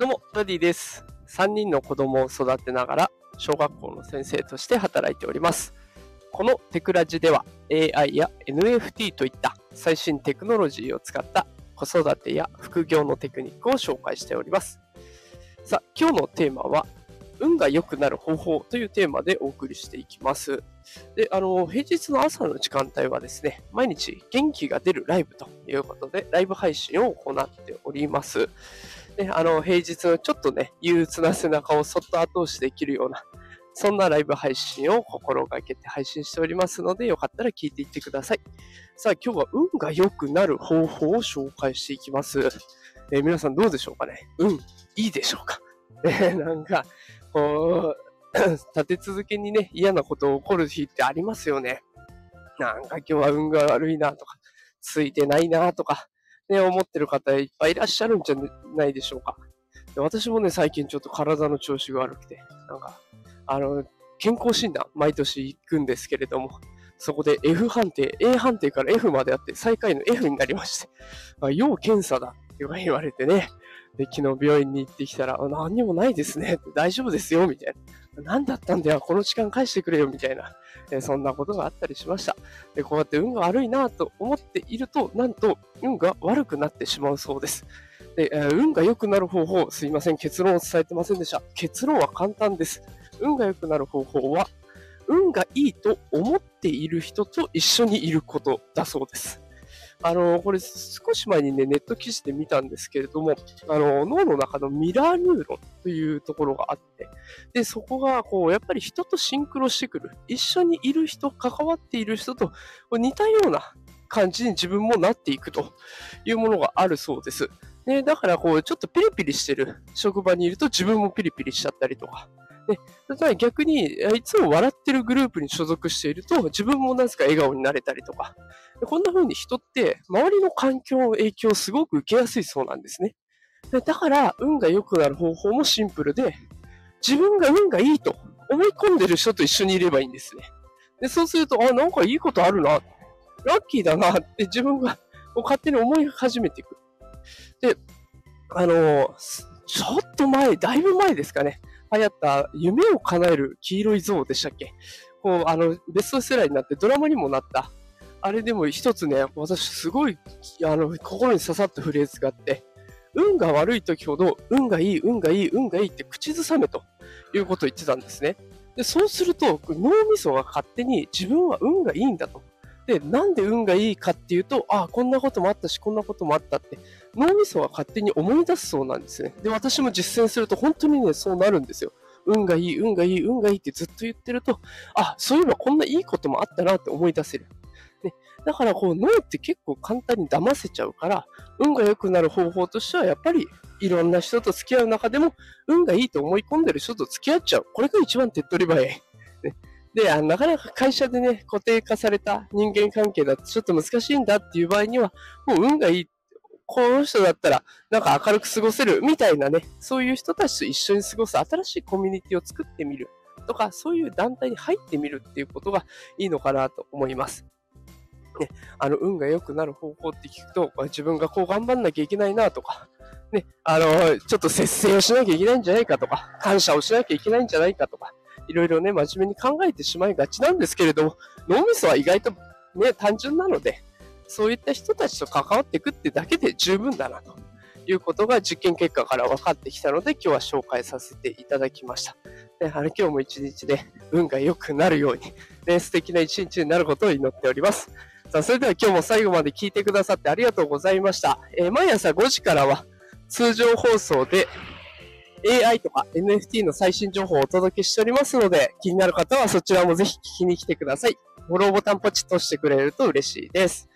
どうも、ダディです。3人の子供を育てながら、小学校の先生として働いております。このテクラジでは、AI や NFT といった最新テクノロジーを使った子育てや副業のテクニックを紹介しております。さあ、今日のテーマは、運が良くなる方法というテーマでお送りしていきます。で、あの、平日の朝の時間帯はですね、毎日元気が出るライブということで、ライブ配信を行っております。で、あの、平日のちょっとね、憂鬱な背中をそっと後押しできるような、そんなライブ配信を心がけて配信しておりますので、よかったら聞いていってください。さあ、今日は運が良くなる方法を紹介していきます。えー皆さんどうでしょうかね？運、いいでしょうか？ね、なんか、こう、立て続けにね、嫌なこと起こる日ってありますよね。なんか今日は運が悪いなとか、ついてないなとか、ね、思ってる方いっぱいいらっしゃるんじゃないでしょうか。で私もね、最近ちょっと体の調子が悪くて、なんか、あの、健康診断、毎年行くんですけれども、そこで F 判定、A 判定から F まであって、最下位の F になりまして、あ要検査だって言われてね、で、昨日病院に行ってきたら、何にもないですね、大丈夫ですよ、みたいな。何だったんだよ、この時間返してくれよ、みたいな、えーそんなことがあったりしました。で、こうやって運が悪いなと思っていると、なんと運が悪くなってしまうそうです。で、えー運が良くなる方法、すいません、結論を伝えてませんでした。結論は簡単です。運が良くなる方法は、運がいいと思っている人と一緒にいることだそうです。あの、これ少し前にね、ネット記事で見たんですけれども、あの、脳の中のミラーニューロンというところがあって、で、そこが、こう、やっぱり人とシンクロしてくる。一緒にいる人、関わっている人と似たような感じに自分もなっていくというものがあるそうです。ね、だから、こう、ちょっとピリピリしてる職場にいると自分もピリピリしちゃったりとか。で、例えば逆に、いつも笑ってるグループに所属していると、自分もなぜか笑顔になれたりとか。こんな風に人って、周りの環境の影響をすごく受けやすいそうなんですね。だから、運が良くなる方法もシンプルで、自分が運がいいと思い込んでる人と一緒にいればいいんですね。で、そうすると、あ、なんかいいことあるな、ラッキーだなって自分が勝手に思い始めていく。で、あのちょっと前、だいぶ前ですかね、流行った夢を叶える黄色い像でしたっけ？こう、あの、ベストセラーになってドラマにもなった。あれでも一つね、私すごい、あの、心に刺さったフレーズがあって、運が悪い時ほど、運がいい、運がいい、運がいいって口ずさめということを言ってたんですね。で、そうすると、脳みそが勝手に自分は運がいいんだと。で、なんで運がいいかっていうと、ああこんなこともあったし、こんなこともあったって、脳みそは勝手に思い出すそうなんですね。で、私も実践すると本当にね、そうなるんですよ。運がいい、運がいい、運がいいってずっと言ってると、あ、そういえばこんないいこともあったなって思い出せる。ね、だからこう脳って結構簡単に騙せちゃうから、運が良くなる方法としてはやっぱりいろんな人と付き合う中でも、運がいいと思い込んでる人と付き合っちゃう。これが一番手っ取り早い。ね、であ、なかなか会社でね、固定化された人間関係だとちょっと難しいんだっていう場合には、もう運がいい。この人だったら、なんか明るく過ごせるみたいなね、そういう人たちと一緒に過ごす新しいコミュニティを作ってみるとか、そういう団体に入ってみるっていうことがいいのかなと思います。ね、あの、運が良くなる方法って聞くと、自分がこう頑張んなきゃいけないなとか、ね、あの、ちょっと節制をしなきゃいけないんじゃないかとか、感謝をしなきゃいけないんじゃないかとか、いろいろね、真面目に考えてしまいがちなんですけれども、脳みそは意外とね、単純なので、そういった人たちと関わっていくってだけで十分だなということが実験結果から分かってきたので、今日は紹介させていただきました。ね、あの今日も一日で運が良くなるように、ね、素敵な一日になることを祈っております。さあ、それでは今日も最後まで聞いてくださってありがとうございました。えー毎朝5時からは通常放送で AI とか NFT の最新情報をお届けしておりますので、気になる方はそちらもぜひ聞きに来てください。フォローボタンポチッとしてくれると嬉しいです。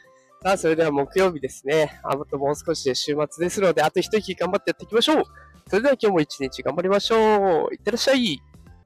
さあ、それでは木曜日ですね。あともう少しで週末ですので、あと一息頑張ってやっていきましょう。それでは今日も一日頑張りましょう。いってらっしゃい。